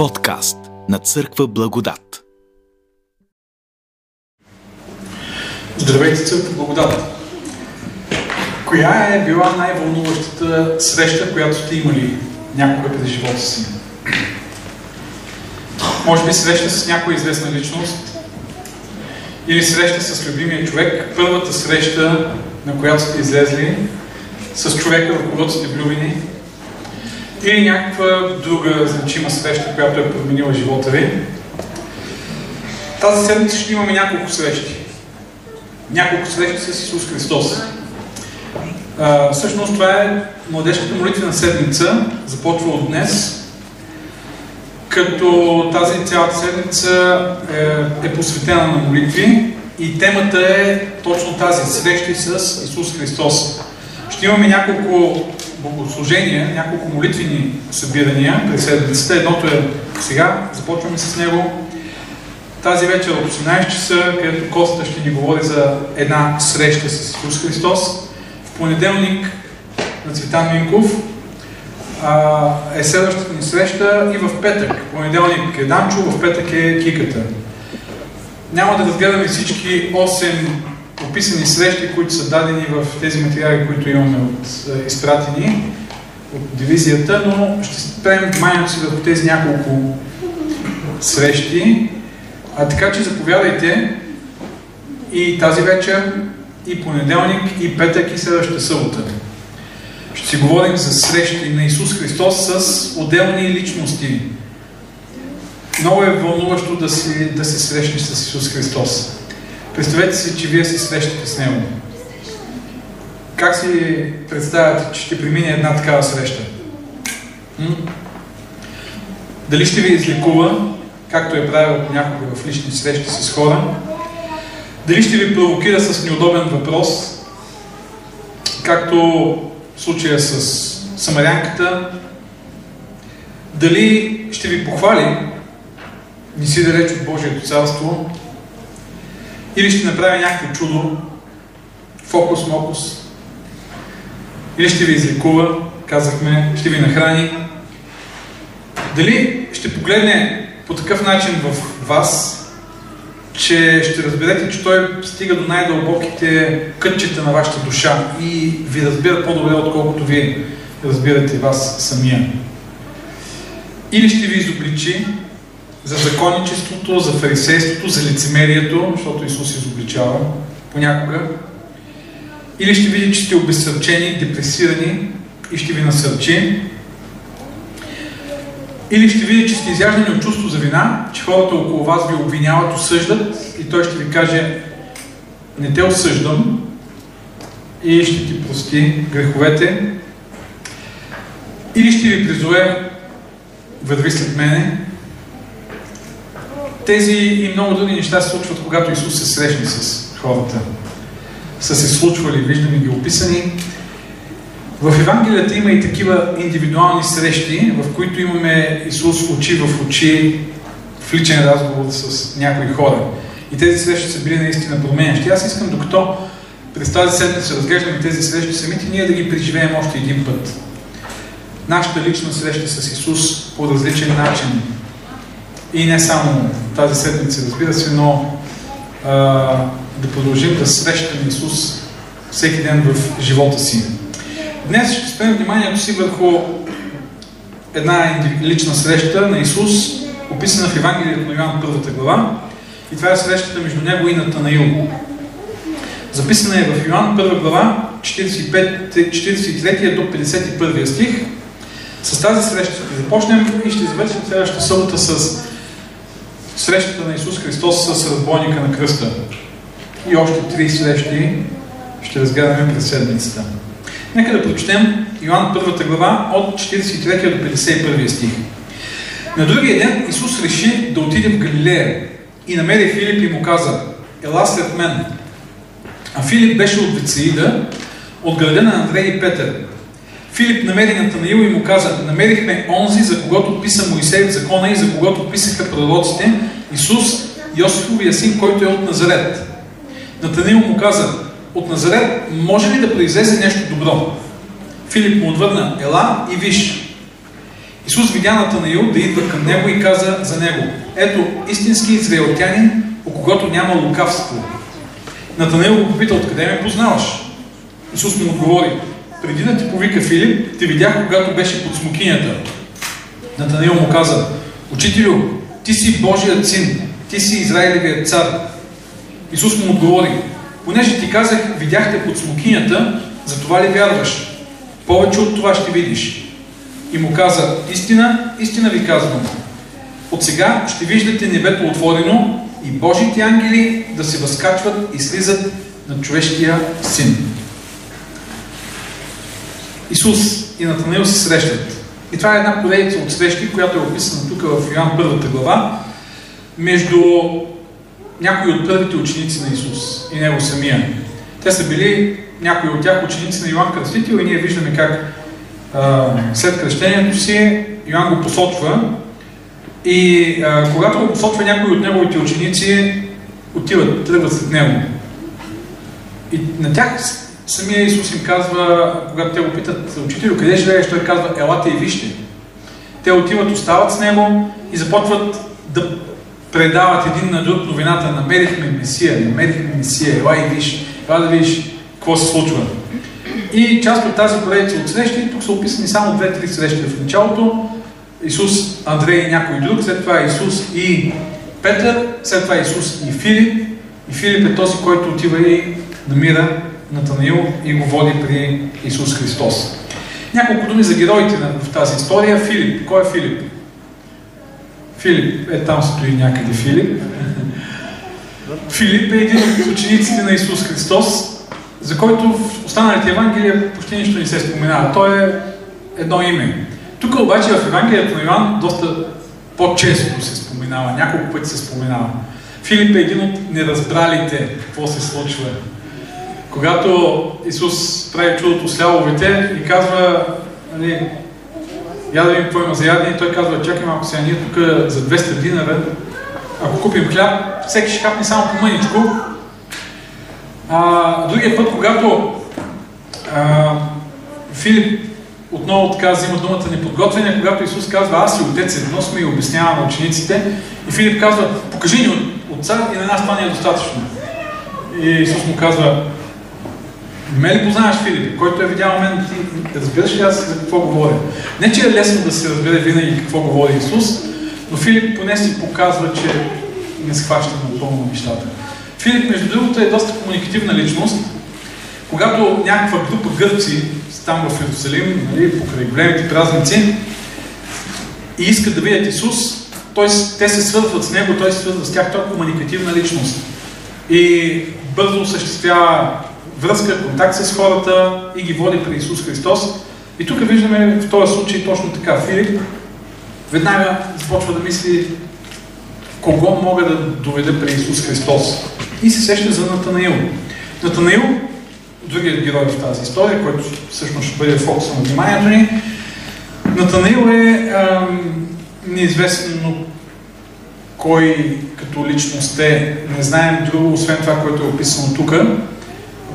Подкаст на Църква Благодат. Здравейте, Църква Благодат! Коя е била най-вълнуващата среща, която сте имали някога през живота си? Може би среща с някоя известна личност или среща с любимия човек, първата среща, на която сте излезли с човека, в когото сте влюбени, или някаква друга значима среща, която е променила живота ви. Тази седмица ще имаме няколко срещи. Няколко срещи с Исус Христос. А, всъщност това е младежката молитвена седмица, започва от днес, като тази цялата седмица е, е посветена на молитви и темата е точно тази срещи с Исус Христос. Ще имаме няколко богослужения, няколко молитвени събирания през седмицата. Едното е сега, започваме с него. Тази вечер от 18 часа, където Коста ще ни говори за една среща с Исус Христос. В понеделник на Цветан Минков е следващата ни среща и в петък. В понеделник е Данчо, в петък е Киката. Няма да разгледаме всички 8 описани срещи, които са дадени в тези материали, които имаме от е, изпратени от дивизията, но ще спрем вниманието си върху тези няколко срещи. А, така че заповядайте и тази вечер, и понеделник, и петък, и следващата събота. Ще си говорим за срещи на Исус Христос с отделни личности. Много е вълнуващо да, си, да се срещнеш с Исус Христос. Представете си, че вие се срещате с Него. Как си представяте, че ще премине една такава среща? М? Дали ще ви излекува, както е правил някога в лични срещи с хора? Дали ще ви провокира с неудобен въпрос, както в случая с самарянката? Дали ще ви похвали, не си далеч от Божието царство, или ще направи някакво чудо, фокус-мокус, или ще ви излекува, казахме, ще ви нахрани. Дали ще погледне по такъв начин в вас, че ще разберете, че той стига до най-дълбоките кътчета на вашата душа и ви разбира по-добре, отколкото вие разбирате вас самия. Или ще ви изобличи, за законничеството, за фарисейството, за лицемерието, защото Исус изобличава понякога. Или ще види, че сте обесърчени, депресирани и ще ви насърчи. Или ще види, че сте изяждани от чувство за вина, че хората около вас ви обвиняват, осъждат и той ще ви каже не те осъждам и ще ти прости греховете. Или ще ви призове върви след мене тези и много други неща се случват, когато Исус се срещне с хората. Са се случвали, виждаме ги описани. В Евангелията има и такива индивидуални срещи, в които имаме Исус очи в очи, в личен разговор с някои хора. И тези срещи са били наистина променящи. Аз искам, докато през тази седмица разглеждаме тези срещи самите, ние да ги преживеем още един път. Нашата лична среща с Исус по различен начин, и не само тази седмица, разбира се, но а, да продължим да срещаме Исус всеки ден в живота си. Днес ще спрем вниманието си върху една лична среща на Исус, описана в Евангелието на Йоан първата глава. И това е срещата между него и Натанаил. Записана е в Йоан първа глава, 45, 43 до 51 стих. С тази среща ще започнем и ще завършим следващата събота с срещата на Исус Христос с разбойника на кръста. И още три срещи ще разгледаме през седмицата. Нека да прочетем Йоан първата глава от 43 до 51 стих. На другия ден Исус реши да отиде в Галилея и намери Филип и му каза, ела след мен. А Филип беше от Вицеида, от града на Андрей и Петър. Филип намери Натанаил и му каза, намерихме онзи, за когото писа Моисей в закона и за когото писаха пророците, Исус, Йосифовия син, който е от Назарет. Натанаил му каза, от Назарет може ли да произлезе нещо добро? Филип му отвърна, ела и виж. Исус видя Натанаил да идва към него и каза за него, ето истински израелтянин, по когото няма лукавство. Натанаил го попита, откъде ме познаваш? Исус му отговори, преди да ти повика Филип, те видях, когато беше под смокинята. Натанаил му каза, Учителю, ти си Божият син, ти си Израилевият цар. Исус му отговори, понеже ти казах, видяхте под смокинята, за това ли вярваш? Повече от това ще видиш. И му каза, истина, истина ви казвам. От сега ще виждате небето отворено и Божите ангели да се възкачват и слизат на човешкия син. Исус и Натанаил се срещат. И това е една поредица от срещи, която е описана тук в Йоан първата глава, между някои от първите ученици на Исус и Него самия. Те са били някои от тях ученици на Йоан Кръстител и ние виждаме как а, след кръщението си Йоан го посочва и а, когато го посочва някои от неговите ученици, отиват, тръгват след него. И на тях самия Исус им казва, когато те го питат, учителю, къде живееш, той казва, елате и вижте. Те отиват, остават с него и започват да предават един на друг новината, намерихме Месия, намерихме Месия, ела и виж, ела да видиш какво се случва. И част от тази поредица от срещи, тук са описани само две-три срещи в началото. Исус, Андрей и някой друг, след това Исус и Петър, след това Исус и Филип. И Филип е този, който отива и намира Натанаил и го води при Исус Христос. Няколко думи за героите в тази история. Филип. Кой е Филип? Филип. Е, там стои някъде Филип. Филип е един от учениците на Исус Христос, за който в останалите Евангелия почти нищо не се споменава. Той е едно име. Тук обаче в Евангелието на Йоан доста по-често се споменава, няколко пъти се споменава. Филип е един от неразбралите какво се случва. Когато Исус прави чудото с лявовете и казва, нали, я да видим какво за ядене, той казва, чакай малко сега, ние тук за 200 динара, ако купим хляб, всеки ще хапне само по мъничко. А, другия път, когато а, Филип отново така взима думата неподготвения, когато Исус казва, аз и Отец едно сме и обяснява на учениците, и Филип казва, покажи ни Отца и на нас това не е достатъчно. И Исус му казва, ме ли познаваш Филип, който е видял мен, ти разбираш ли аз за какво говоря? Не, че е лесно да се разбере винаги какво говори Исус, но Филип поне си показва, че не схваща напълно нещата. Филип, между другото, е доста комуникативна личност. Когато някаква група гърци там в Иерусалим, нали, покрай големите празници, и искат да видят Исус, той, те се свързват с Него, той се свързва с тях, той е комуникативна личност. И бързо осъществява връзка, контакт с хората и ги води при Исус Христос. И тук виждаме в този случай точно така. Филип веднага започва да мисли кого мога да доведа при Исус Христос. И се сеща за Натанаил. Натанаил, другият герой в тази история, който всъщност ще бъде фокуса на вниманието ни, Натанаил е ам, неизвестно кой като личност е. Не знаем друго, освен това, което е описано тук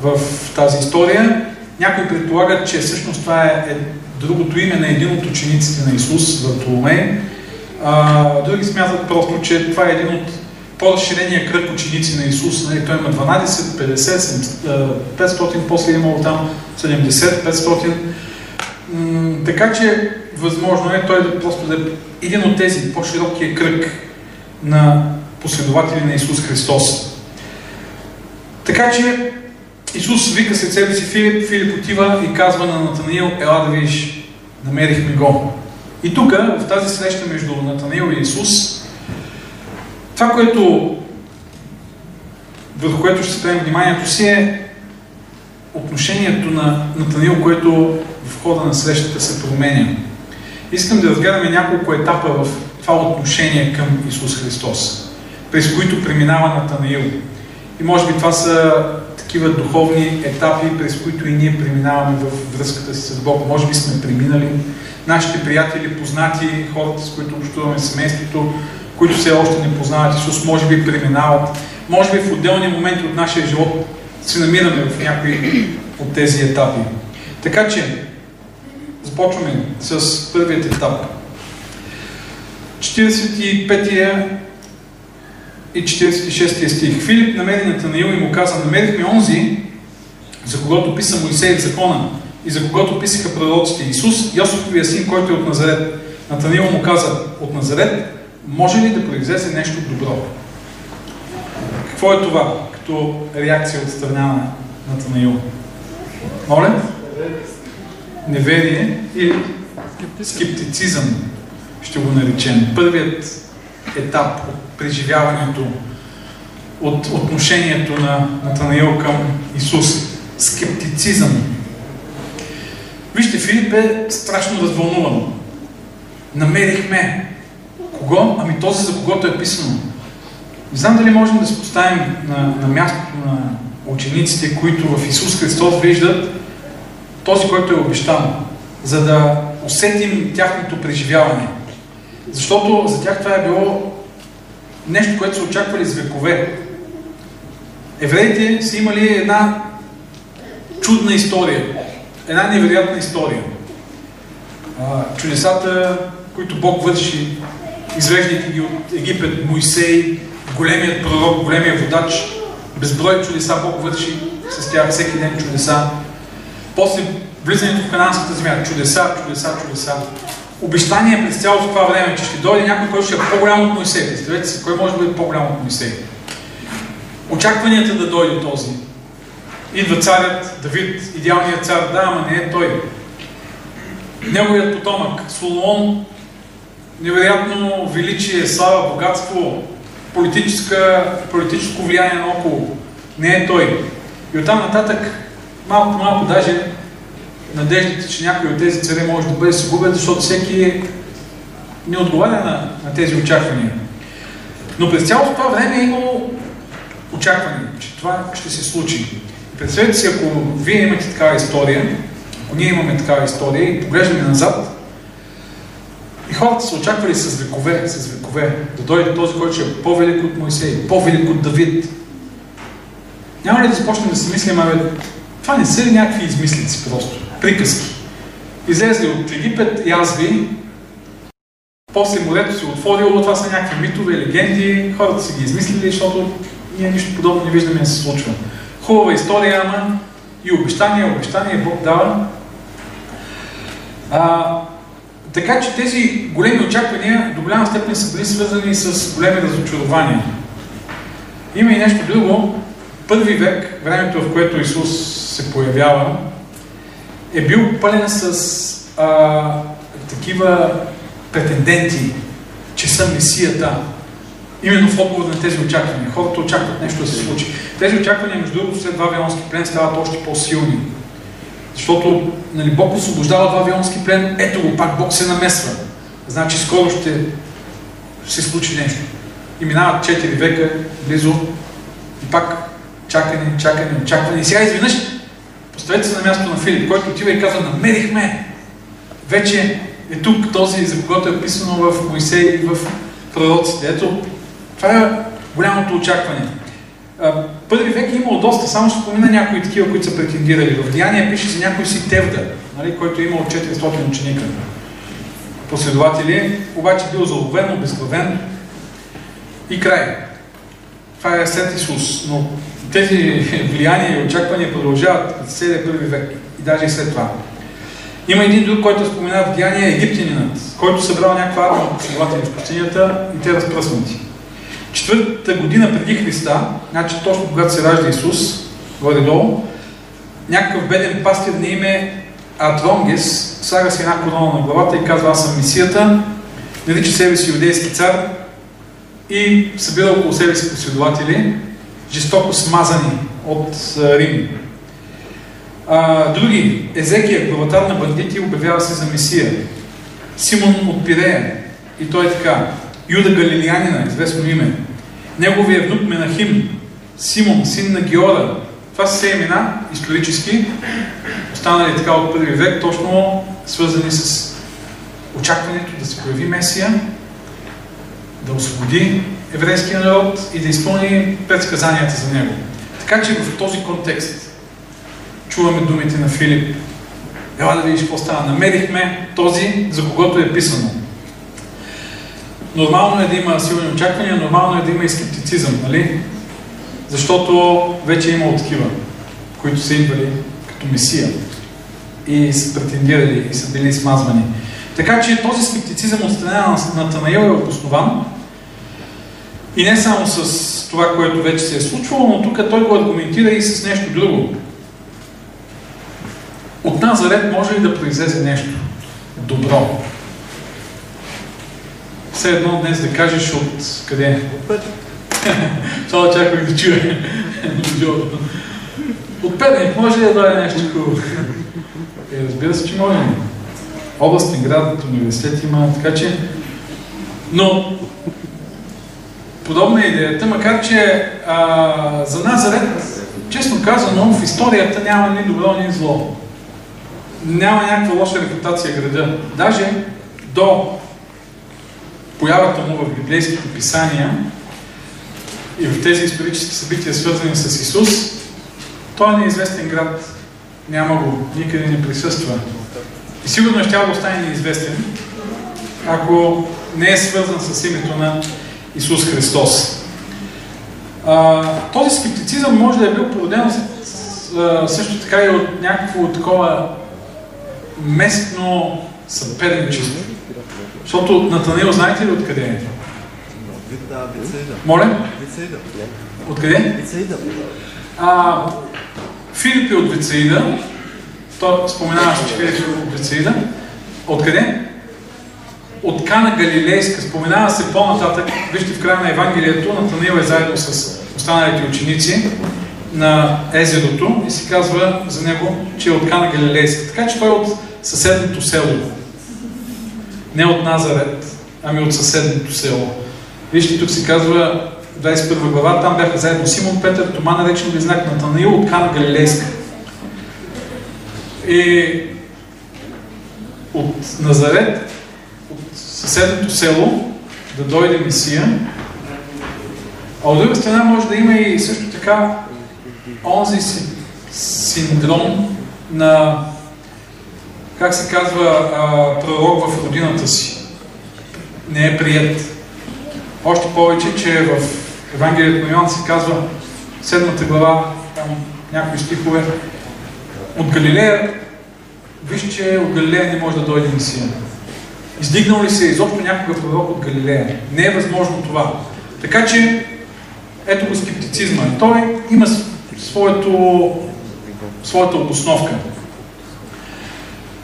в тази история. Някои предполагат, че всъщност това е, е другото име на един от учениците на Исус, Вартоломей. други смятат просто, че това е един от по-разширения кръг ученици на Исус. Нали, той има 12, 50, 500, после е имало там 70, 500. М- така че възможно е той да просто да е един от тези по-широкия кръг на последователи на Исус Христос. Така че Исус вика след себе си Филип, Филип отива и казва на Натанаил, ела да видиш, намерихме го. И тук, в тази среща между Натанаил и Исус, това, което върху което ще спрем вниманието си е отношението на Натанаил, което в хода на срещата се променя. Искам да разгледаме няколко етапа в това отношение към Исус Христос, през които преминава Натанаил. И може би това са такива духовни етапи, през които и ние преминаваме в връзката си с Бог. Може би сме преминали. Нашите приятели, познати, хората, с които общуваме семейството, които все още не познават Исус, може би преминават. Може би в отделни моменти от нашия живот се намираме в някои от тези етапи. Така че, започваме с първият етап. 45 и 46 стих. Филип намери Натанаил и му каза, намерихме онзи, за когото писа Моисей в закона и за когото писаха пророците Исус, Йосифовия син, който е от Назарет. Натанаил му каза, от Назарет, може ли да произлезе нещо добро? Какво е това, като реакция от страна на Натанаил? Моля? Неверие или скептицизъм, ще го наречем. Първият етап от преживяването, от отношението на Натанаил към Исус. Скептицизъм. Вижте, Филип е страшно развълнуван. Намерихме. Кого? Ами този, за когото е писано. Не знам дали можем да се поставим на, на мястото на учениците, които в Исус Христос виждат този, който е обещан, за да усетим тяхното преживяване. Защото за тях това е било нещо, което са очаквали с векове. Евреите са имали една чудна история, една невероятна история. чудесата, които Бог върши, извеждайки ги от Египет, Моисей, големият пророк, големият водач, безброй чудеса Бог върши с тях всеки ден чудеса. После влизането в Хананската земя, чудеса, чудеса, чудеса. Обещание през цялото това време, че ще дойде някой, който ще е по-голям от Моисей. Представете си, кой може да бъде по-голям от Моисей? Очакванията да дойде този. Идва царят Давид, идеалният цар, да, ама не е той. Неговият потомък, Соломон, невероятно величие, слава, богатство, политическо влияние наоколо. Не е той. И оттам нататък, малко малко даже надеждите, че някой от тези царе може да бъде загубен, защото всеки не отговаря на, на тези очаквания. Но през цялото това време е имало очакване, че това ще се случи. Представете си, ако вие имате такава история, ако ние имаме такава история и поглеждаме назад, и хората са очаквали с векове, с векове, да дойде този, който ще е по-велик от Моисей, по-велик от Давид. Няма ли да започнем да си мислим, абе, това не са ли някакви измислици просто? Приказки. Излезли от Египет, язви, после морето се отворило, това са някакви митове, легенди, хората си ги измислили, защото ние нищо подобно не виждаме да се случва. Хубава история, ама и обещания, обещания Бог дава. А, така че тези големи очаквания до голяма степен са били свързани с големи разочарования. Има и нещо друго. Първи век, времето в което Исус се появява, е бил пълен с а, такива претенденти, че са Месията. Именно в отговор на тези очаквания. Хората очакват нещо да се случи. Тези очаквания, между другото, след Вавилонски плен стават още по-силни. Защото нали, Бог освобождава Вавилонски плен, ето го пак Бог се намесва. Значи скоро ще се случи нещо. И минават 4 века близо и пак чакане, чакане, очакване. И сега изведнъж Поставете се на място на Филип, който отива и казва, намерихме! Вече е тук този, за когото е писано в Моисей и в пророците. Ето, това е голямото очакване. Първи век е имало доста, само ще спомена някои такива, които са претендирали. В Деяния пише за някой си Тевда, нали, който е имал 400 ученика. Последователи, обаче бил заловен, обезглавен и край. Това е след Исус. Но тези влияния и очаквания продължават през целия първи век и даже и след това. Има един друг, който спомена в Деяния египтянинът, който събрал някаква армия от последователи в пустинята и те разпръснати. Четвъртата година преди Христа, значи точно когато се ражда Исус, горе-долу, някакъв беден пастир на име Атронгес слага си една корона на главата и казва аз съм мисията, нарича себе си юдейски цар и събира около себе си последователи жестоко смазани от Рим. А, други, Езекия, главатар на бандити, обявява се за Месия. Симон от Пирея, и той е така. Юда Галилиянина, известно име. Неговия внук Менахим, Симон, син на Геора. Това са все имена, исторически, останали така от първи век, точно свързани с очакването да се появи Месия, да освободи еврейския народ и да изпълни предсказанията за него. Така че в този контекст чуваме думите на Филип. Ела да видиш какво става. Намерихме този, за когото е писано. Нормално е да има силни очаквания, нормално е да има и скептицизъм, нали? Защото вече имало такива, които са идвали като месия и са претендирали и са били смазвани. Така че този скептицизъм от страна на Натанаил е обоснован. И не само с това, което вече се е случвало, но тук той го аргументира и с нещо друго. От Назарет може ли да произлезе нещо добро? Все едно днес да кажеш от къде? От Петър. Това очаквах да чуя. От Петър може ли да дойде нещо хубаво? Е, разбира се, че може. Областен град, университет има, така че... Но подобна е идеята, макар че а, за Назарет, честно казано, в историята няма ни добро, ни зло. Няма някаква лоша репутация града. Даже до появата му в библейските писания и в тези исторически събития, свързани с Исус, той е неизвестен град. Няма го, никъде не присъства. И сигурно ще да остане неизвестен, ако не е свързан с името на Исус Христос. А, този скептицизъм може да е бил породен също така и от някакво такова местно съперничество. Защото Натанел, знаете ли откъде е? Моля? Откъде? А, Филип е от Вицеида. Той споменава се, че Филип е от Вицеида. Откъде? От Кана Галилейска. Споменава се по-нататък. Вижте в края на Евангелието, Натанаил е заедно с останалите ученици на езерото и се казва за него, че е от Кана Галилейска. Така че той е от съседното село. Не от Назарет, ами от съседното село. Вижте, тук се казва 21 глава, там бяха заедно Симон Петър, Тома наречен близнак на Танаил от Кана Галилейска. И от Назарет, съседното село, да дойде Месия. А от друга страна може да има и също така онзи си, синдром на, как се казва, пророк в родината си. Не е прият. Още повече, че в Евангелието на Йоан се казва, седмата глава, там някои стихове, от Галилея, виж, че от Галилея не може да дойде Месия. Издигнал ли се изобщо някога пророк от Галилея? Не е възможно това. Така че, ето го скептицизма. Той има своето, своята обосновка.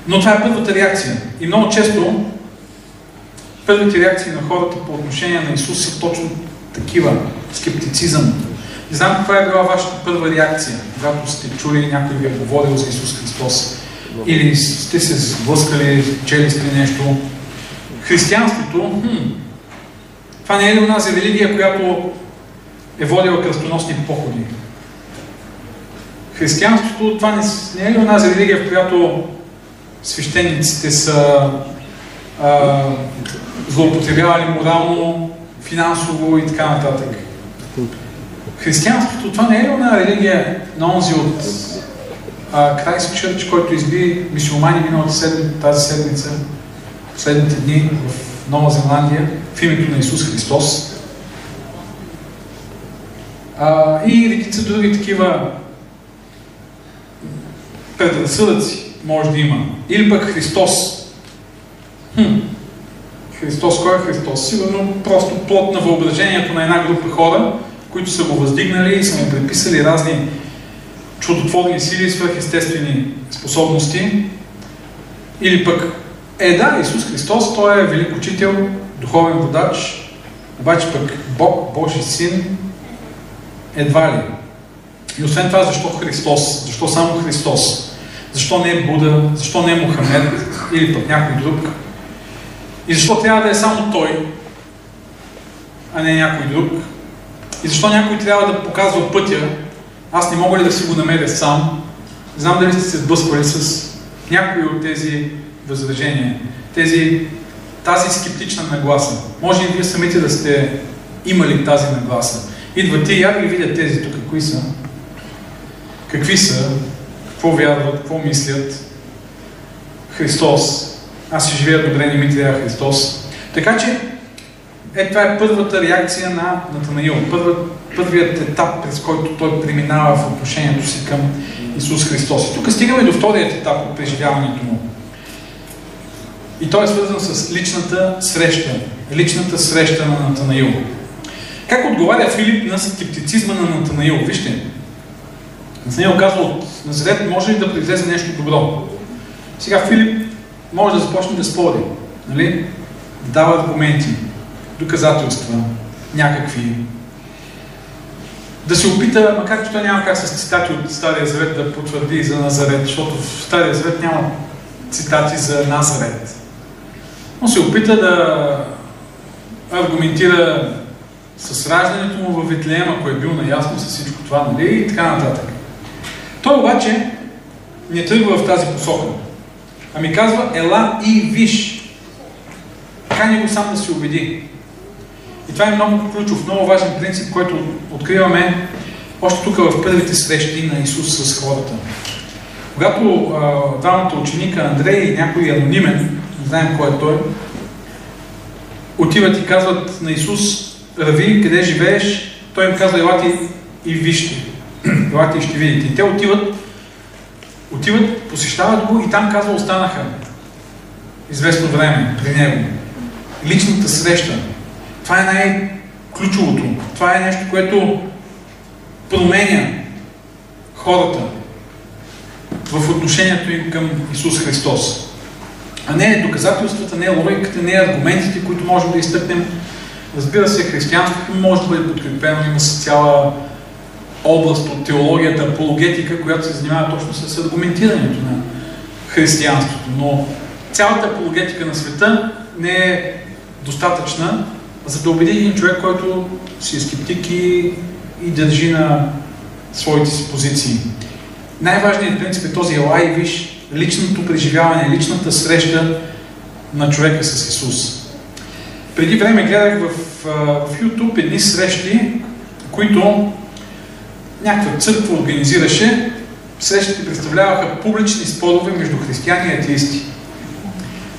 Но това е първата реакция. И много често първите реакции на хората по отношение на Исус са точно такива. Скептицизъм. Не знам каква е била вашата първа реакция, когато сте чули някой ви е говорил за Исус Христос. Или сте се сблъскали, чели сте нещо. Християнството, хм, това не е ли унази религия, която е водила кръстоносни походи? Християнството, това не, не е ли онази религия, в която свещениците са а, злоупотребявали морално, финансово и така нататък. Християнството, това не е ли една религия на онзи от Крайст Чърч, който изби мисиомани миналата седмица, тази седмица, последните дни в Нова Зеландия, в името на Исус Христос. А, и редица други такива предразсъдъци може да има. Или пък Христос. Хм. Христос, кой е Христос? Сигурно просто плод на въображението на една група хора, които са го въздигнали и са му приписали разни чудотворни сили, свърхестествени способности. Или пък, е да, Исус Христос, Той е велик учител, духовен водач, обаче пък Бог, Божи син, едва ли. И освен това, защо Христос? Защо само Христос? Защо не е Буда? Защо не е Мухамед? Или пък някой друг? И защо трябва да е само той, а не някой друг? И защо някой трябва да показва пътя? Аз не мога ли да си го намеря сам? Знам дали сте се сблъсквали с някои от тези възражения, тези, тази скептична нагласа. Може и вие самите да сте имали тази нагласа. Идват и я ги видят тези тук, кои са, какви са, какво вярват, какво мислят. Христос. Аз ще живея добре, не ми трябва Христос. Така че, Е, това е първата реакция на Натанаил. Първа, първият етап, през който той преминава в отношението си към Исус Христос. И тук стигаме до вторият етап от преживяването му. И той е свързан с личната среща. Личната среща на Натанаил. Как отговаря Филип на скептицизма на Натанаил? Вижте. Натанаил казва от Назарет може ли да произлезе нещо добро? Сега Филип може да започне да спори. Нали? Дава аргументи, доказателства, някакви. Да се опита, макар че той няма как с цитати от Стария Завет да потвърди за Назарет, защото в Стария Завет няма цитати за Назарет. Но се опита да аргументира с раждането му в Витлеем, ако е бил наясно с всичко това, нали? И така нататък. Той обаче не тръгва в тази посока. Ами казва, ела и виж. Кани го сам да се убеди. И това е много ключов, много важен принцип, който откриваме още тук в първите срещи на Исус с хората. Когато двамата ученика, Андрей и някой анонимен, знаем кой е той, отиват и казват на Исус, Рави, къде живееш? Той им казва, елате и вижте. елате и ще видите. И те отиват, отиват, посещават го и там казва, останаха известно време при него. Личната среща. Това е най-ключовото. Това е нещо, което променя хората в отношението им към Исус Христос. А не доказателствата, не логиката, не аргументите, които можем да изтъкнем. Разбира се, християнството може да бъде подкрепено, има си цяла област от теологията, апологетика, която се занимава точно с аргументирането на християнството. Но цялата апологетика на света не е достатъчна, за да убеди един човек, който си е скептик и, и държи на своите си позиции. Най-важният принцип е този ела и виж личното преживяване, личната среща на човека с Исус. Преди време гледах в, в YouTube едни срещи, които някаква църква организираше. Срещите представляваха публични спорове между християни и атеисти.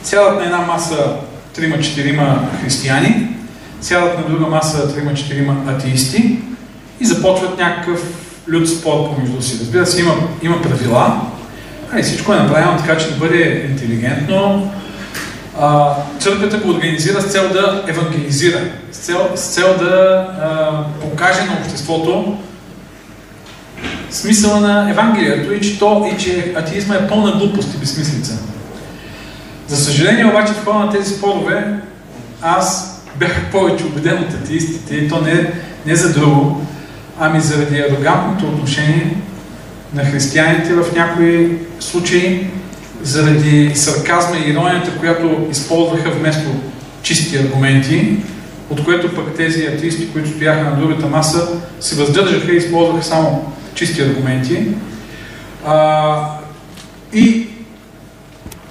Сядат на една маса 3-4 християни, сядат на друга маса 3-4 атеисти и започват някакъв люд спор помежду си. Разбира се, има, има правила, а и всичко е направено така, че да бъде интелигентно. А, църквата го организира с цел да евангелизира, с цел, с цел да а, покаже на обществото смисъла на Евангелието и че, то, и че атеизма е пълна глупост и безсмислица. За съжаление обаче в хода на тези спорове аз бях повече убеден от атеистите и то не, не за друго, ами заради арогантното отношение на християните в някои случаи, заради сарказма и иронията, която използваха вместо чисти аргументи, от което пък тези атеисти, които стояха на другата маса, се въздържаха и използваха само чисти аргументи. А, и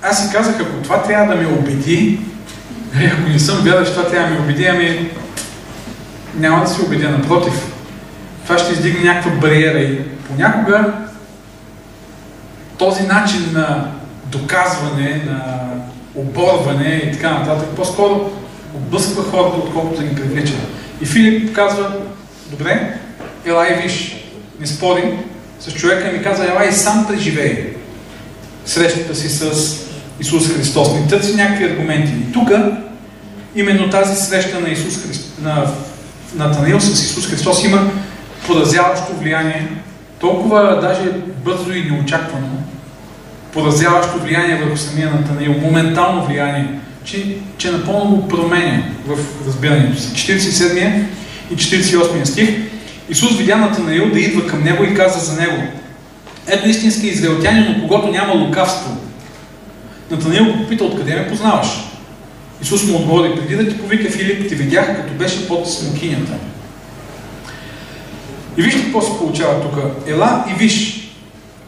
аз си казах, ако това трябва да ме убеди, ако не съм вярвал, че това трябва да ме убеди, ами няма да се убедя, напротив. Това ще издигне някаква бариера и понякога този начин на доказване, на оборване и така нататък, по-скоро отблъсква хората, отколкото да ги привлича. И Филип казва, добре, ела и виж, не спорим с човека и ми казва, ела и сам преживее срещата си с Исус Христос. Не търси някакви аргументи. И тук, именно тази среща на Исус Христ, на Натанаил с Исус Христос има поразяващо влияние, толкова даже бързо и неочаквано, поразяващо влияние върху самия Натанаил, моментално влияние, че, че напълно го променя в разбирането си. 47 и 48 стих. Исус видя Натанаил да идва към него и каза за него, ето истински израелтянин, но когато няма лукавство. Натанаил го попита, откъде ме познаваш? Исус му отговори, преди да ти повика Филип, ти видях, като беше под смокинята. И вижте какво се получава тук. Ела и виж.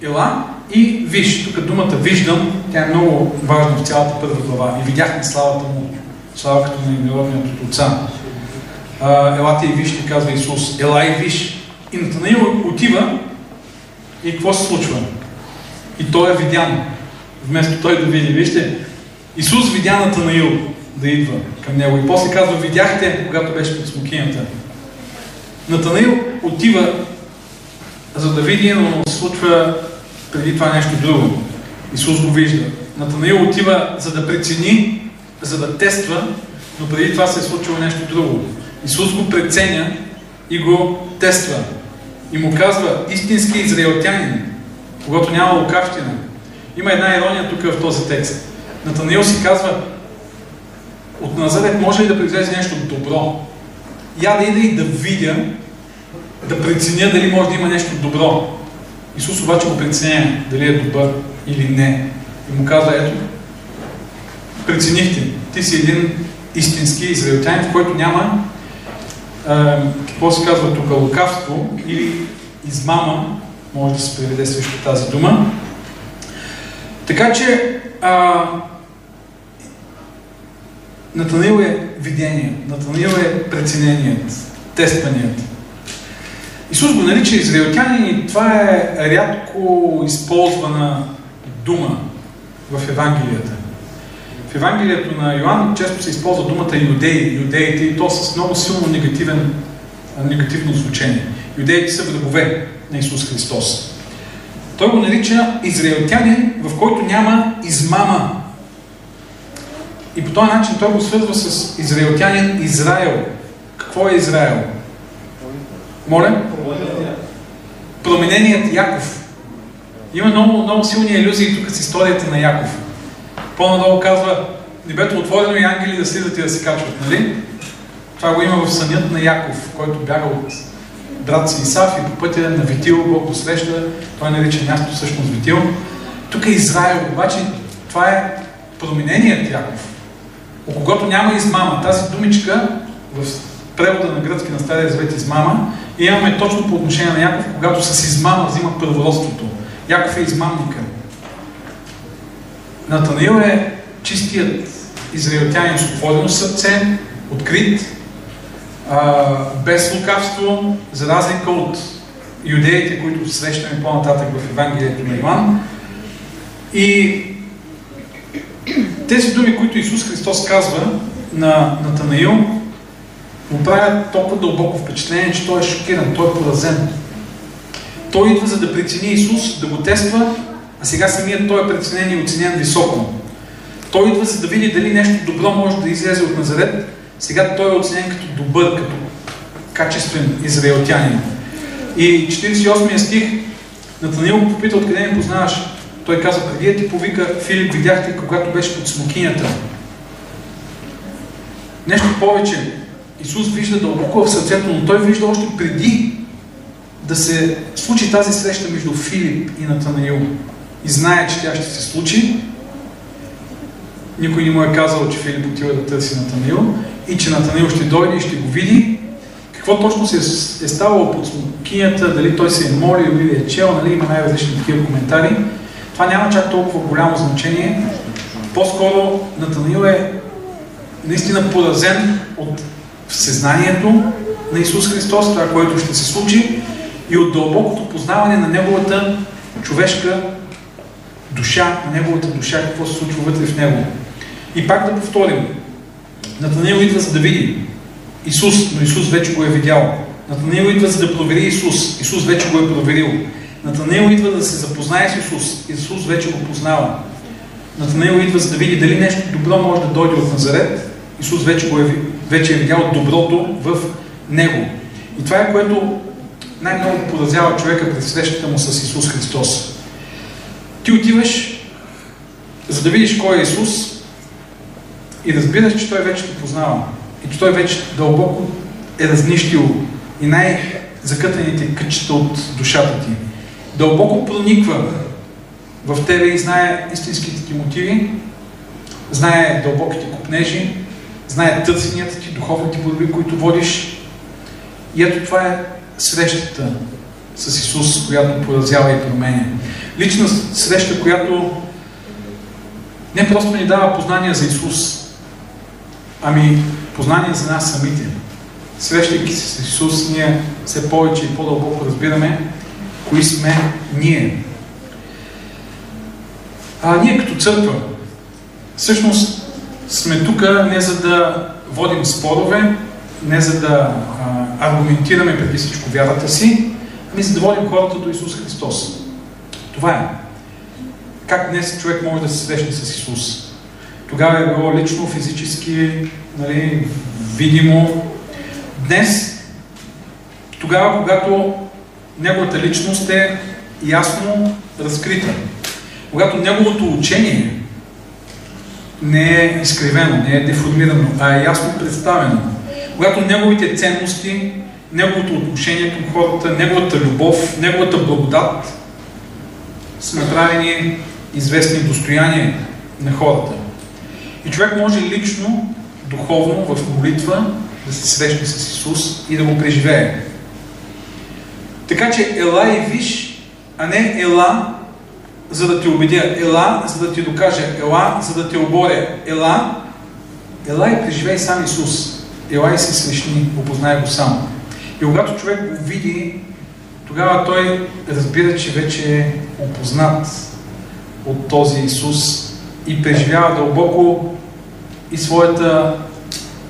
Ела и виж. Тук думата виждам, тя е много важна в цялата първа глава. И видяхме славата му, слава като на народният от отца. Елате и вижте, казва Исус. Ела и виж. И Натанаил отива и какво се случва? И той е видян. Вместо той да види. Вижте, Исус видя Натанаил. да идва към него. И после казва, видяхте, когато беше под смокинята. Натанаил отива за да види, но случва преди това нещо друго. Исус го вижда. Натанаил отива за да прецени, за да тества, но преди това се е случило нещо друго. Исус го преценя и го тества. И му казва, истински израелтянин, когато няма лукавщина. Има една ирония тук в този текст. Натанаил си казва, от Назарет може ли да произлезе нещо добро? Я да ида и да видя, да преценя дали може да има нещо добро. Исус обаче го преценя дали е добър или не. И му казва, ето, преценихте, ти си един истински израелтянин, в който няма, е, какво се казва тук, лукавство или измама, може да се преведе срещу тази дума. Така че, а, Натанаил е видение, Натанаил е прецененият, тестваният. Исус го нарича израелтянин и това е рядко използвана дума в Евангелията. В Евангелието на Йоанн често се използва думата юдеи, юдеите и то с много силно негативен, негативно звучение. Юдеите са врагове на Исус Христос. Той го нарича израелтянин, в който няма измама. И по този начин той го свързва с израелтянин Израел. Какво е Израел? Моля? Промененият Яков. Има много, много силни иллюзии тук с историята на Яков. По-надолу казва, небето отворено и ангели да слизат и да се качват, нали? Това го има в сънят на Яков, който бяга от брат си Исав и по пътя на Витил Бог го среща. Той нарича място всъщност Витил. Тук е Израел, обаче това е промененият Яков. У когото няма измама. Тази думичка в превода на гръцки на Стария Завет измама имаме точно по отношение на Яков, когато с измама взима първородството. Яков е измамника. Натанаил е чистият израелтянин с отворено сърце, открит, без лукавство, за разлика от юдеите, които срещаме по-нататък в Евангелието на Йоан. И тези думи, които Исус Христос казва на Натанаил, му правят толкова дълбоко впечатление, че той е шокиран, той е поразен. Той идва за да прецени Исус, да го тества, а сега самият той е преценен и оценен високо. Той идва за да види дали нещо добро може да излезе от Назарет, сега той е оценен като добър, като качествен израелтянин. И 48 стих Натанил го попита откъде не познаваш. Той каза, преди ти повика, Филип видяхте, когато беше под смокинята. Нещо повече. Исус вижда дълбоко в сърцето, но той вижда още преди да се случи тази среща между Филип и Натанаил. И знае, че тя ще се случи. Никой не му е казал, че Филип отива да търси Натанаил и че Натанаил ще дойде и ще го види. Какво точно се е ставало под смокинята, дали той се е молил или е чел, нали, има най-различни такива коментари. Това няма чак толкова голямо значение. По-скоро Натанаил е наистина поразен от съзнанието на Исус Христос, това, което ще се случи, и от дълбокото познаване на Неговата човешка душа, на Неговата душа, какво се случва вътре в Него. И пак да повторим. Натанаил идва за да види Исус, но Исус вече го е видял. Натанаил идва за да провери Исус. Исус вече го е проверил. Натанаил идва да се запознае с Исус. Исус вече го познава. Натанаил идва за да види дали нещо добро може да дойде от Назарет. Исус вече, го е, вече е видял доброто в него. И това е което най-много поразява човека пред срещата му с Исус Христос. Ти отиваш, за да видиш кой е Исус и разбираш, че Той вече те познава. И че Той вече дълбоко е разнищил и най-закътаните кътчета от душата ти. Дълбоко прониква в тебе и знае истинските ти мотиви, знае дълбоките купнежи, знае търсенията ти, духовните борби, които водиш. И ето това е срещата с Исус, която поразява и променя. Лична среща, която не просто ни дава познание за Исус, ами познание за нас самите. Срещайки се с Исус, ние все повече и по-дълбоко разбираме кои сме ние. А ние като църква, всъщност сме тук не за да водим спорове, не за да а, аргументираме преди всичко вярата си, ами за да водим хората до Исус Христос. Това е. Как днес човек може да се срещне с Исус? Тогава е било лично, физически, нали, видимо. Днес, тогава, когато неговата личност е ясно разкрита, когато неговото учение не е изкривено, не е деформирано, а е ясно представено, когато неговите ценности, неговото отношение към хората, неговата любов, неговата благодат са направени известни достояния на хората. И човек може лично, духовно, в молитва да се срещне с Исус и да го преживее. Така че ела и виж, а не ела, за да те убедя, ела, за да ти докажа, ела, за да те оборя, ела, ела и преживей сам Исус. Ела и се срещни, опознай го сам. И когато човек го види, тогава той разбира, че вече е опознат от този Исус и преживява дълбоко и своята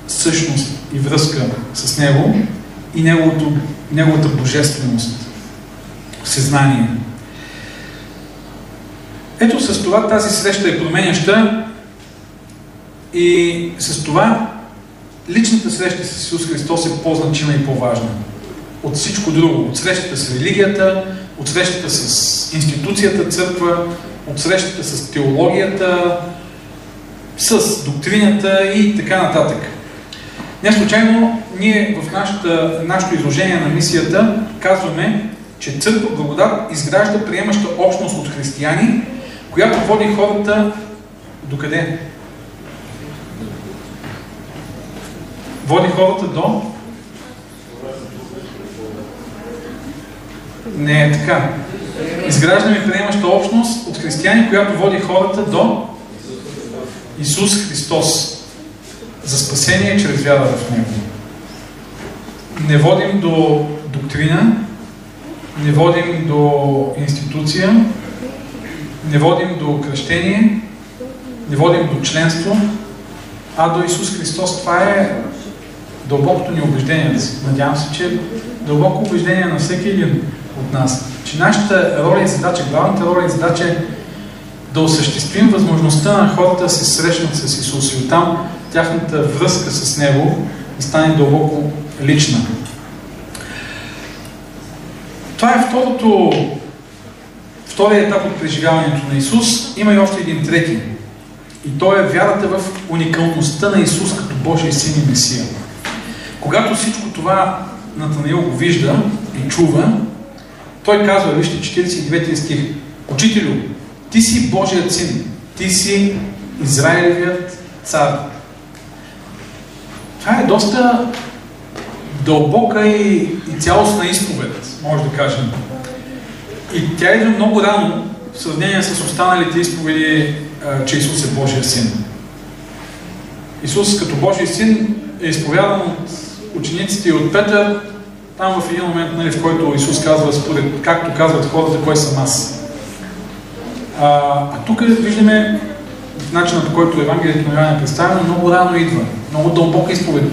същност и връзка с Него и неговото, неговата божественост, съзнание. Ето с това тази среща е променяща и с това личната среща с Исус Христос е по-значима и по-важна от всичко друго. От срещата с религията, от срещата с институцията църква, от срещата с теологията, с доктрината и така нататък. Не случайно ние в нашата, нашето изложение на мисията казваме, че църква благодат изгражда приемаща общност от християни, която води хората до къде? Води хората до Не е така. Изграждаме приемаща общност от християни, която води хората до Исус Христос за спасение чрез вяра в Него. Не водим до доктрина, не водим до институция, не водим до кръщение, не водим до членство, а до Исус Христос. Това е дълбокото ни убеждение. Надявам се, че дълбоко убеждение на всеки един от нас. Че нашата роля и задача, главната роля и задача е да осъществим възможността на хората да се срещнат с Исус и оттам тяхната връзка с Него да стане дълбоко лична. Това е второто, втория етап от преживяването на Исус. Има и още един трети. И то е вярата в уникалността на Исус като Божий син и Месия. Когато всичко това Натанаил го вижда и чува, той казва, вижте 49 стих, Учителю, ти си Божият син, ти си Израилевият цар. Това е доста дълбока и, и цялостна изповед, може да кажем. И тя идва много рано в сравнение с останалите изповеди, че Исус е Божия син. Исус като Божий син е изповядан от учениците и от Петър, там в един момент, нали, в който Исус казва, според както казват хората, кой съм аз. А, а тук виждаме в начина по който Евангелието на Йоанн е представено, много рано идва, много дълбока изповед.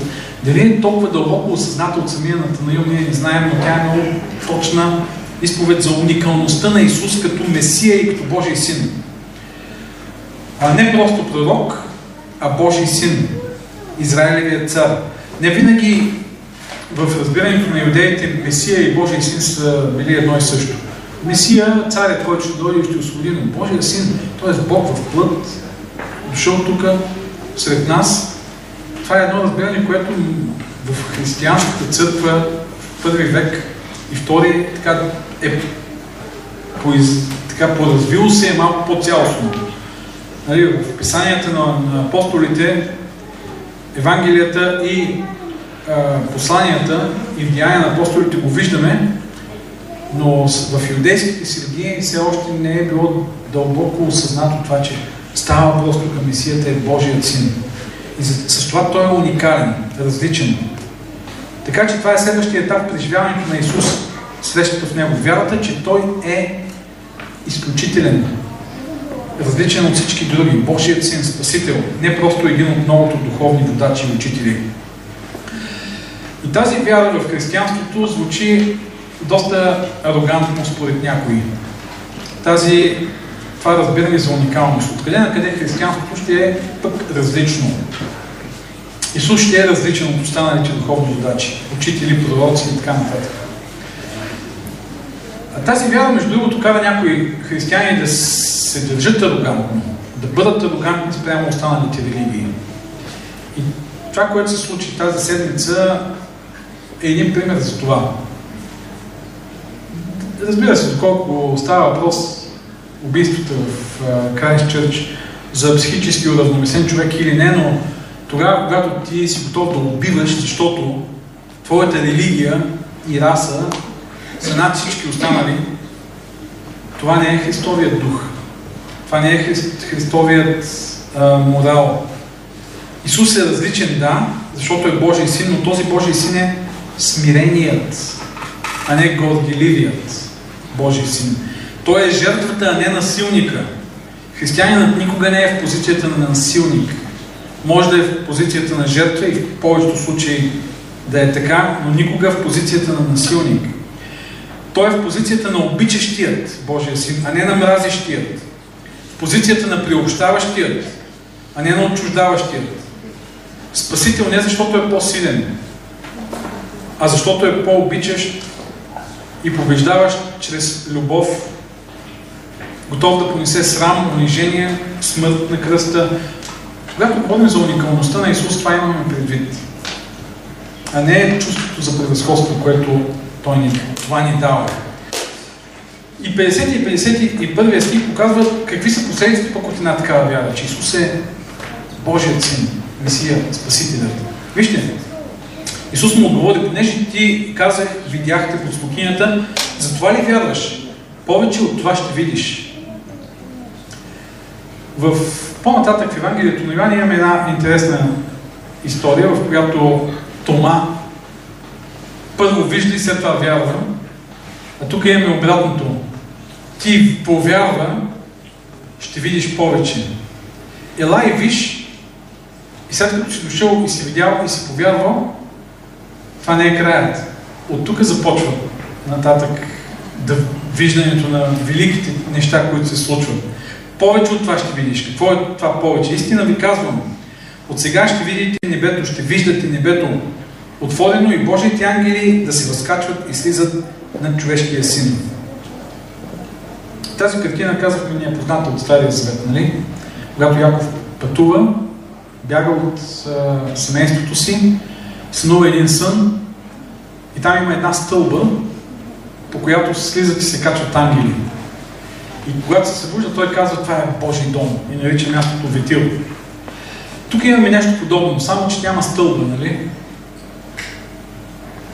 Дали е толкова дълбоко осъзната от самия Натанаил, ние не знаем, но тя е много точна изповед за уникалността на Исус като Месия и като Божий син. А не просто пророк, а Божий син, Израилевият цар. Не винаги в разбирането на иудеите Месия и Божий син са били едно и също. Месия, царят, който ще дойде и ще освободи, но Божия син, т.е. Бог в плът, дошъл тук сред нас. Това е едно разбиране, което в християнската църква в първи век и втори така е поиз, така поразвило се е малко по-цялостно. Нали, в писанията на, на апостолите, Евангелията и посланията и влияние на апостолите го виждаме, но в юдейските среди все още не е било дълбоко осъзнато това, че става въпрос тук Месията е Божият син. И с това той е уникален, различен. Така че това е следващия етап в преживяването на Исус, срещата в Него. Вярата, че Той е изключителен, различен от всички други, Божият син, Спасител, не просто един от многото духовни водачи и учители. И тази вяра в християнството звучи доста арогантно според някои. Тази, това разбиране за уникалност. Откъде на къде християнството ще е пък различно. Исус ще е различен от останалите духовни задачи, учители, пророци и така нататък. Тази вяра, между другото, кара някои християни да се държат арогантно, да бъдат арогантни спрямо останалите религии. И това, което се случи тази седмица, е един пример за това. Разбира се, доколко става въпрос убийствата в Крайстчърч за психически уравновесен човек или не, но тогава, когато ти си готов да убиваш, защото твоята религия и раса са над всички останали, това не е Христовият дух. Това не е Христовият а, морал. Исус е различен, да, защото е Божий син, но този Божий син е смиреният, а не гордиливият Божий син. Той е жертвата, а не насилника. Християнинът никога не е в позицията на насилник. Може да е в позицията на жертва и в повечето случаи да е така, но никога в позицията на насилник. Той е в позицията на обичащият Божия син, а не на мразещият. В позицията на приобщаващият, а не на отчуждаващият. Спасител не защото е по-силен, а защото е по-обичащ и побеждаващ чрез любов, готов да понесе срам, унижение, смърт на кръста. Когато говорим за уникалността на Исус, това имаме предвид. А не чувството за превъзходство, което Той ни, това ни дава. И 50 и 51 стих показват какви са последиците пък от една такава вяра, че Исус е Божият син, Месия, Спасителят. Вижте, Исус му отговори, понеже ти казах, видяхте под смокинята, затова ли вярваш? Повече от това ще видиш. В по-нататък в Евангелието на Йоан имаме една интересна история, в която Тома първо вижда и след това вярва. А тук имаме обратното. Ти повярва, ще видиш повече. Ела и виж, и след като си дошъл и си видял и си повярвал, това не е краят. От тук започва нататък да виждането на великите неща, които се случват. Повече от това ще видиш. Какво е това повече? Истина ви казвам. От сега ще видите небето, ще виждате небето отворено и Божите ангели да се възкачват и слизат над човешкия син. Тази картина, казахме, ни е позната от Стария Завет, нали? Когато Яков пътува, бяга от а, семейството си, снува един сън и там има една стълба, по която слизат и се качват ангели. И когато се събужда, той казва, това е Божий дом и нарича мястото Ветил. Тук имаме нещо подобно, само че няма стълба, нали?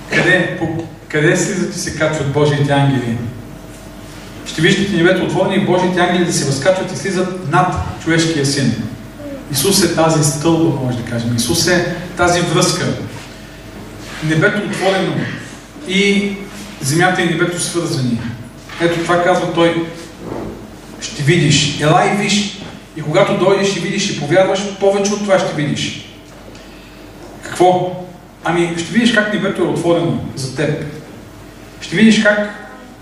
Къде, по, къде слизат и се качват Божиите ангели? Ще виждате небето отворени и Божиите ангели да се възкачват и слизат над човешкия син. Исус е тази стълба, може да кажем. Исус е тази връзка. Небето отворено и земята и небето свързани. Ето това казва той. Ще видиш. Ела и виж. И когато дойдеш и видиш и повярваш, повече от това ще видиш. Какво? Ами ще видиш как небето е отворено за теб. Ще видиш как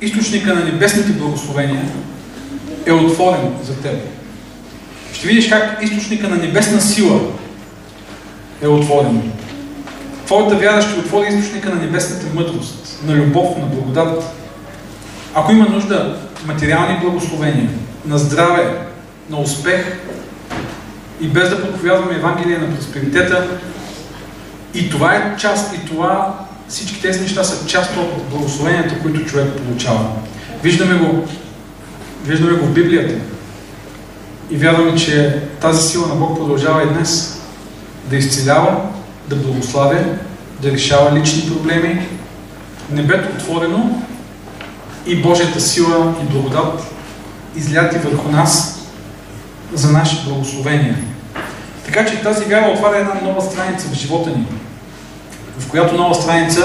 източника на небесните благословения е отворен за теб. Ще видиш как източника на небесна сила е отворен. Твоята вяра ще отвори източника на небесната мъдрост, на любов, на благодат. Ако има нужда материални благословения, на здраве, на успех и без да проповядваме Евангелие на просперитета, и това е част, и това, всички тези неща са част от благословенията, които човек получава. Виждаме го, виждаме го в Библията. И вярваме, че тази сила на Бог продължава и днес да изцелява, да благославя, да решава лични проблеми. Небето отворено и Божията сила и благодат изляти върху нас за наши благословения. Така че тази вяра отваря една нова страница в живота ни, в която нова страница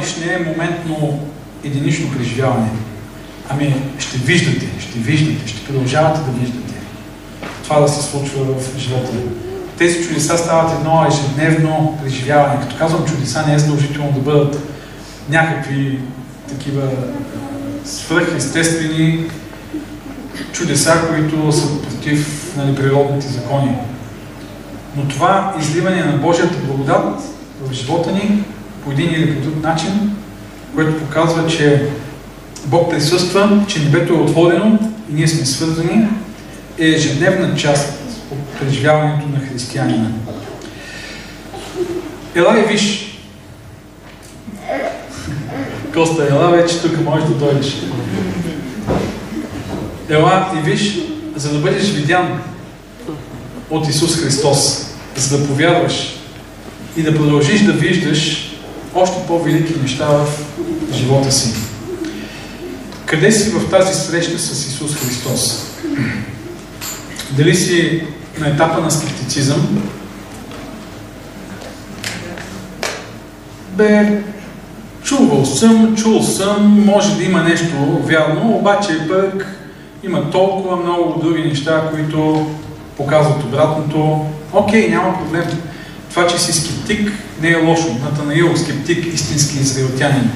виж не е моментно единично преживяване, Ами, ще виждате, ще виждате, ще продължавате да виждате това да се случва в живота. Тези чудеса стават едно ежедневно преживяване. Като казвам чудеса, не е задължително да бъдат някакви такива свръхестествени чудеса, които са против нали, природните закони. Но това изливане на Божията благодат живота ни по един или по друг начин, което показва, че Бог присъства, че небето е отворено и ние сме свързани, е ежедневна част от преживяването на християнина. Ела и виж. Коста, ела вече тук можеш да дойдеш. Ела и виж, за да бъдеш видян от Исус Христос, за да повярваш и да продължиш да виждаш още по-велики неща в живота си. Къде си в тази среща с Исус Христос? Дали си на етапа на скептицизъм? Бе, чувал съм, чул съм, може да има нещо вярно, обаче пък има толкова много други неща, които показват обратното. Окей, няма проблем. Това, че си скептик, не е лошо. Натанаил, скептик, истински израелтянин.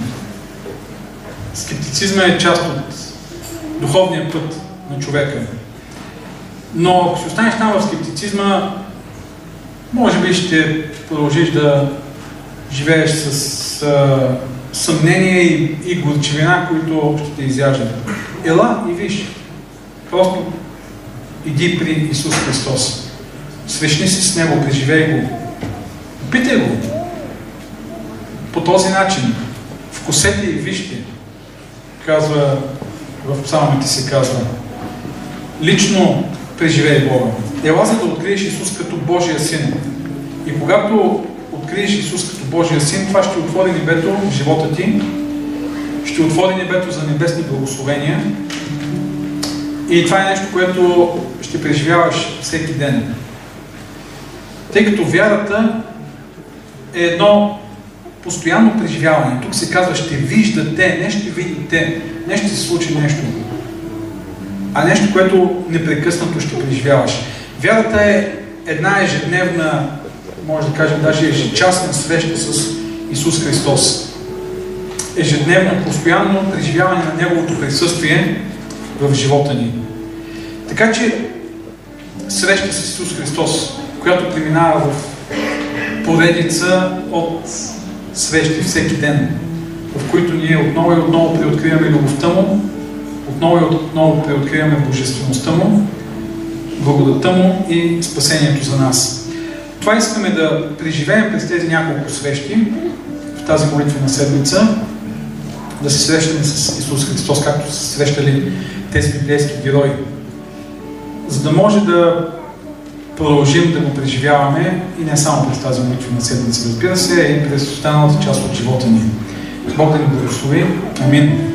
Скептицизма е част от духовния път на човека. Но ако си останеш там в скептицизма, може би ще продължиш да живееш с а, съмнение и, и горчевина, които ще те изяждат. Ела и виж. Просто иди при Исус Христос. Срещни се с Него, преживей го. Опитай го. По този начин. Вкусете и вижте. Казва, в псалмите се казва. Лично преживее Бога. Ела за да откриеш Исус като Божия син. И когато откриеш Исус като Божия син, това ще отвори небето в живота ти, ще отвори небето за небесни благословения. И това е нещо, което ще преживяваш всеки ден. Тъй като вярата е едно постоянно преживяване. Тук се казва, ще виждате, не ще видите, не ще се случи нещо а нещо, което непрекъснато ще преживяваш. Вярата е една ежедневна, може да кажем даже ежечасна среща с Исус Христос. Ежедневно, постоянно преживяване на Неговото присъствие в живота ни. Така че среща с Исус Христос, която преминава в поредица от срещи всеки ден, в които ние отново и отново приоткриваме любовта Му, отново и отново преоткриваме Божествеността Му, благодата Му и спасението за нас. Това искаме да преживеем през тези няколко срещи в тази молитвена седмица, да се срещаме с Исус Христос, както са срещали тези библейски герои, за да може да продължим да го преживяваме и не само през тази молитвена седмица, разбира се, и през останалата част от живота ни. Бог да ни благослови. Амин.